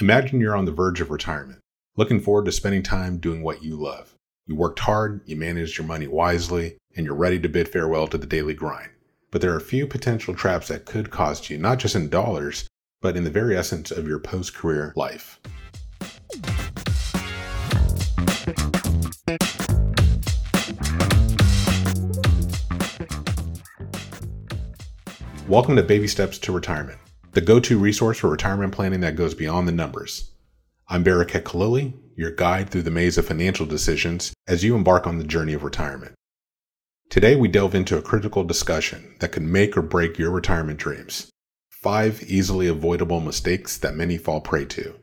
Imagine you're on the verge of retirement, looking forward to spending time doing what you love. You worked hard, you managed your money wisely, and you're ready to bid farewell to the daily grind. But there are a few potential traps that could cost you, not just in dollars, but in the very essence of your post career life. Welcome to Baby Steps to Retirement, the go to resource for retirement planning that goes beyond the numbers. I'm Barakat Khalili, your guide through the maze of financial decisions as you embark on the journey of retirement. Today, we delve into a critical discussion that could make or break your retirement dreams. Five easily avoidable mistakes that many fall prey to.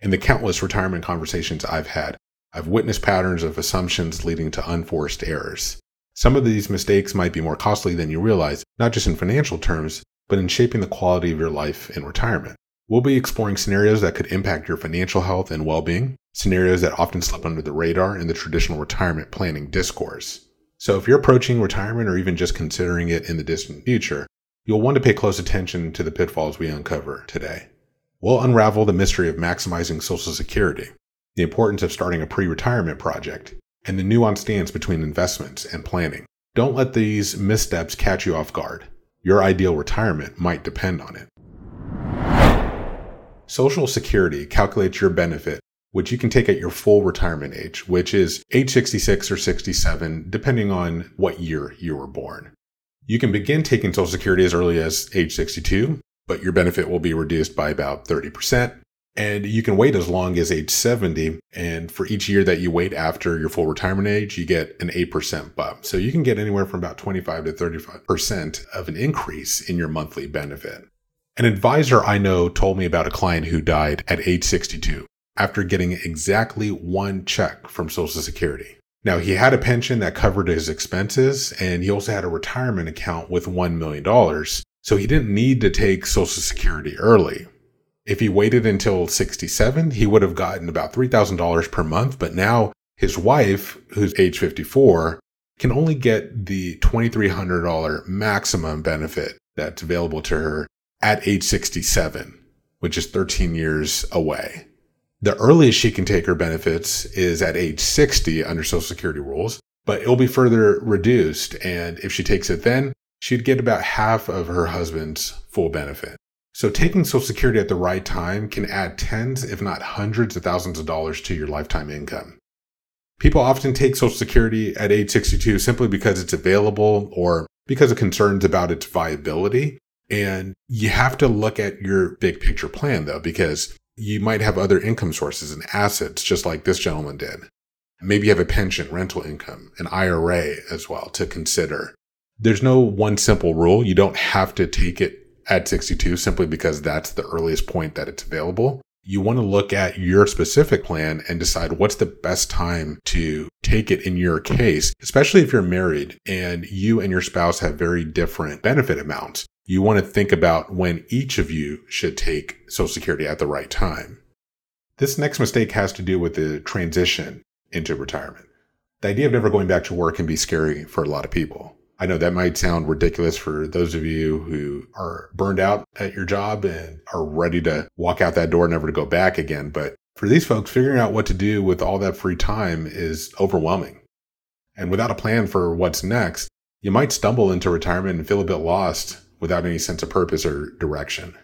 In the countless retirement conversations I've had, I've witnessed patterns of assumptions leading to unforced errors. Some of these mistakes might be more costly than you realize, not just in financial terms, but in shaping the quality of your life in retirement. We'll be exploring scenarios that could impact your financial health and well being, scenarios that often slip under the radar in the traditional retirement planning discourse. So, if you're approaching retirement or even just considering it in the distant future, you'll want to pay close attention to the pitfalls we uncover today. We'll unravel the mystery of maximizing Social Security, the importance of starting a pre retirement project, and the nuanced stance between investments and planning. Don't let these missteps catch you off guard. Your ideal retirement might depend on it. Social Security calculates your benefit, which you can take at your full retirement age, which is age 66 or 67, depending on what year you were born. You can begin taking Social Security as early as age 62, but your benefit will be reduced by about 30%. And you can wait as long as age 70. And for each year that you wait after your full retirement age, you get an 8% bump. So you can get anywhere from about 25 to 35% of an increase in your monthly benefit. An advisor I know told me about a client who died at age 62 after getting exactly one check from Social Security. Now, he had a pension that covered his expenses, and he also had a retirement account with $1 million, so he didn't need to take Social Security early. If he waited until 67, he would have gotten about $3,000 per month, but now his wife, who's age 54, can only get the $2,300 maximum benefit that's available to her at age 67, which is 13 years away. The earliest she can take her benefits is at age 60 under Social Security rules, but it'll be further reduced. And if she takes it then, she'd get about half of her husband's full benefit. So taking Social Security at the right time can add tens, if not hundreds of thousands of dollars to your lifetime income. People often take Social Security at age 62 simply because it's available or because of concerns about its viability. And you have to look at your big picture plan though, because you might have other income sources and assets, just like this gentleman did. Maybe you have a pension, rental income, an IRA as well to consider. There's no one simple rule. You don't have to take it at 62 simply because that's the earliest point that it's available. You want to look at your specific plan and decide what's the best time to take it in your case, especially if you're married and you and your spouse have very different benefit amounts you want to think about when each of you should take Social Security at the right time. This next mistake has to do with the transition into retirement. The idea of never going back to work can be scary for a lot of people. I know that might sound ridiculous for those of you who are burned out at your job and are ready to walk out that door, never to go back again. But for these folks, figuring out what to do with all that free time is overwhelming. And without a plan for what's next, you might stumble into retirement and feel a bit lost without any sense of purpose or direction.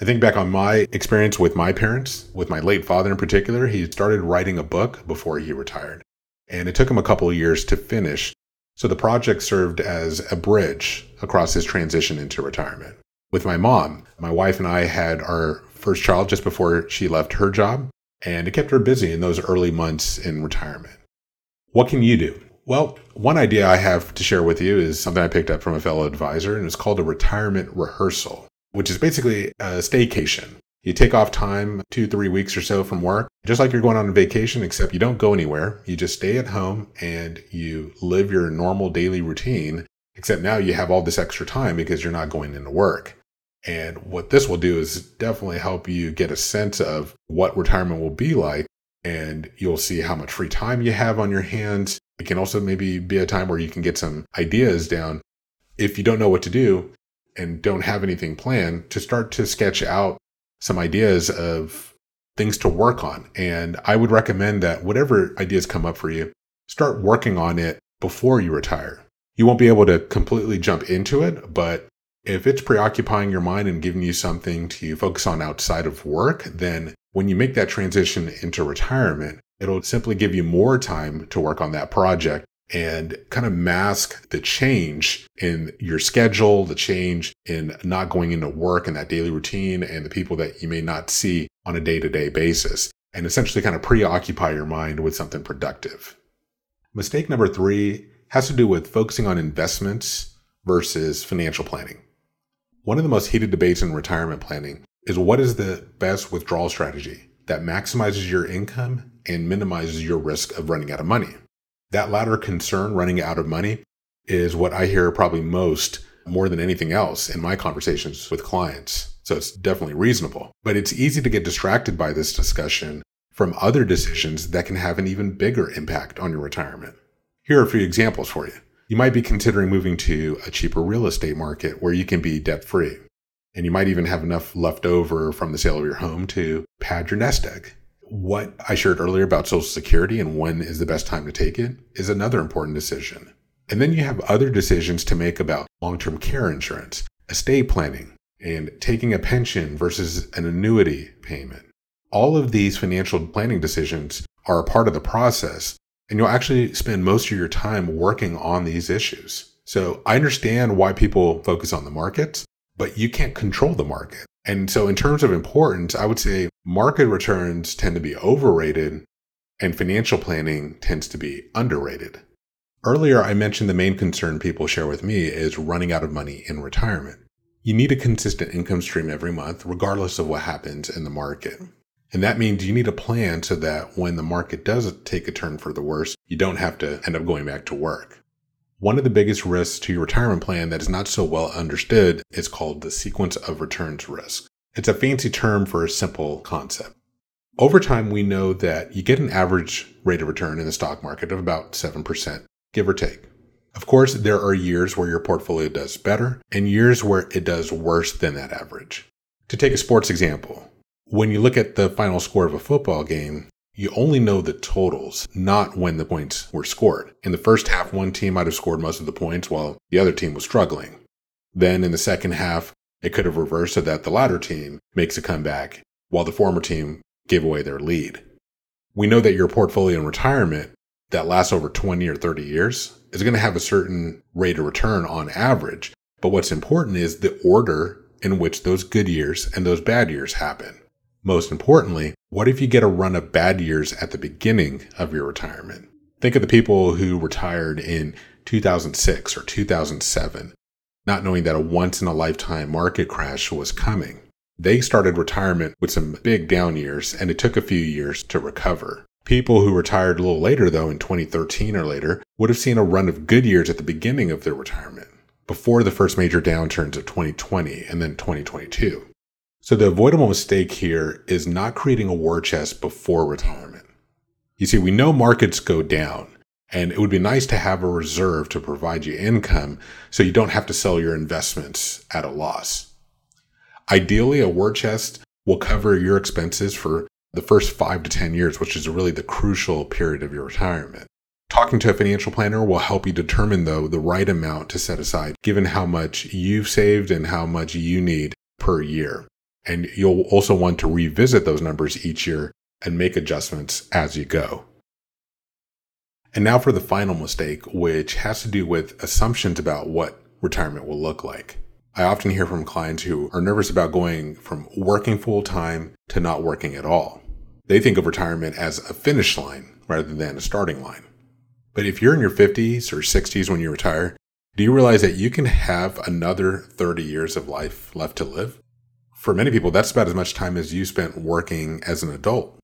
I think back on my experience with my parents, with my late father in particular, he started writing a book before he retired. And it took him a couple of years to finish. So the project served as a bridge across his transition into retirement. With my mom, my wife and I had our first child just before she left her job, and it kept her busy in those early months in retirement. What can you do? Well, one idea I have to share with you is something I picked up from a fellow advisor, and it's called a retirement rehearsal, which is basically a staycation. You take off time, two, three weeks or so from work, just like you're going on a vacation, except you don't go anywhere. You just stay at home and you live your normal daily routine, except now you have all this extra time because you're not going into work. And what this will do is definitely help you get a sense of what retirement will be like. And you'll see how much free time you have on your hands. It can also maybe be a time where you can get some ideas down if you don't know what to do and don't have anything planned to start to sketch out some ideas of things to work on. And I would recommend that whatever ideas come up for you, start working on it before you retire. You won't be able to completely jump into it, but if it's preoccupying your mind and giving you something to focus on outside of work, then when you make that transition into retirement, it'll simply give you more time to work on that project and kind of mask the change in your schedule, the change in not going into work and that daily routine and the people that you may not see on a day to day basis, and essentially kind of preoccupy your mind with something productive. Mistake number three has to do with focusing on investments versus financial planning. One of the most heated debates in retirement planning is what is the best withdrawal strategy that maximizes your income and minimizes your risk of running out of money. That latter concern, running out of money, is what I hear probably most more than anything else in my conversations with clients. So it's definitely reasonable. But it's easy to get distracted by this discussion from other decisions that can have an even bigger impact on your retirement. Here are a few examples for you. You might be considering moving to a cheaper real estate market where you can be debt free. And you might even have enough left over from the sale of your home to pad your nest egg what I shared earlier about Social Security and when is the best time to take it is another important decision. And then you have other decisions to make about long term care insurance, estate planning, and taking a pension versus an annuity payment. All of these financial planning decisions are a part of the process, and you'll actually spend most of your time working on these issues. So I understand why people focus on the markets, but you can't control the market. And so, in terms of importance, I would say market returns tend to be overrated and financial planning tends to be underrated. Earlier, I mentioned the main concern people share with me is running out of money in retirement. You need a consistent income stream every month, regardless of what happens in the market. And that means you need a plan so that when the market does take a turn for the worse, you don't have to end up going back to work. One of the biggest risks to your retirement plan that is not so well understood is called the sequence of returns risk. It's a fancy term for a simple concept. Over time, we know that you get an average rate of return in the stock market of about 7%, give or take. Of course, there are years where your portfolio does better and years where it does worse than that average. To take a sports example, when you look at the final score of a football game, you only know the totals, not when the points were scored. In the first half, one team might have scored most of the points while the other team was struggling. Then in the second half, it could have reversed so that the latter team makes a comeback while the former team gave away their lead. We know that your portfolio in retirement that lasts over 20 or 30 years is going to have a certain rate of return on average. But what's important is the order in which those good years and those bad years happen. Most importantly, what if you get a run of bad years at the beginning of your retirement? Think of the people who retired in 2006 or 2007, not knowing that a once in a lifetime market crash was coming. They started retirement with some big down years, and it took a few years to recover. People who retired a little later, though, in 2013 or later, would have seen a run of good years at the beginning of their retirement, before the first major downturns of 2020 and then 2022. So the avoidable mistake here is not creating a war chest before retirement. You see, we know markets go down, and it would be nice to have a reserve to provide you income so you don't have to sell your investments at a loss. Ideally, a war chest will cover your expenses for the first five to 10 years, which is really the crucial period of your retirement. Talking to a financial planner will help you determine, though, the right amount to set aside, given how much you've saved and how much you need per year. And you'll also want to revisit those numbers each year and make adjustments as you go. And now for the final mistake, which has to do with assumptions about what retirement will look like. I often hear from clients who are nervous about going from working full time to not working at all. They think of retirement as a finish line rather than a starting line. But if you're in your 50s or 60s when you retire, do you realize that you can have another 30 years of life left to live? For many people, that's about as much time as you spent working as an adult.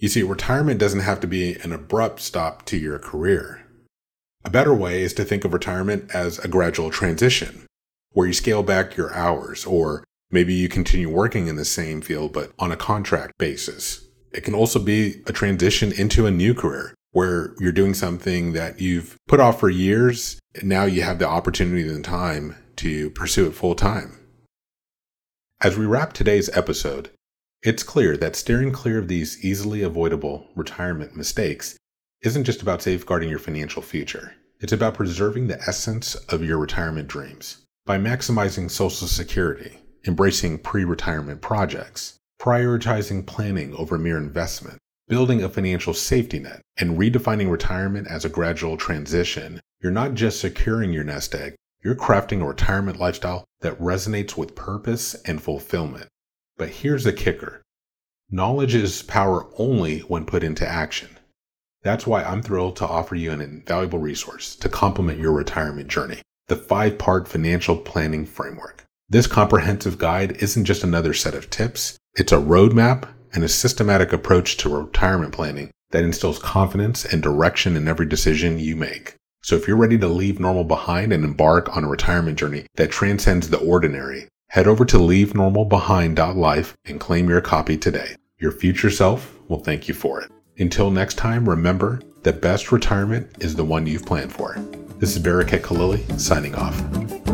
You see, retirement doesn't have to be an abrupt stop to your career. A better way is to think of retirement as a gradual transition, where you scale back your hours, or maybe you continue working in the same field but on a contract basis. It can also be a transition into a new career, where you're doing something that you've put off for years, and now you have the opportunity and time to pursue it full time. As we wrap today's episode, It's clear that steering clear of these easily avoidable retirement mistakes isn't just about safeguarding your financial future. It's about preserving the essence of your retirement dreams. By maximizing Social Security, embracing pre retirement projects, prioritizing planning over mere investment, building a financial safety net, and redefining retirement as a gradual transition, you're not just securing your nest egg, you're crafting a retirement lifestyle that resonates with purpose and fulfillment. But here's the kicker knowledge is power only when put into action. That's why I'm thrilled to offer you an invaluable resource to complement your retirement journey the five part financial planning framework. This comprehensive guide isn't just another set of tips, it's a roadmap and a systematic approach to retirement planning that instills confidence and direction in every decision you make. So if you're ready to leave normal behind and embark on a retirement journey that transcends the ordinary, head over to leavenormalbehind.life and claim your copy today. Your future self will thank you for it. Until next time, remember the best retirement is the one you've planned for. This is Barakat Khalili signing off.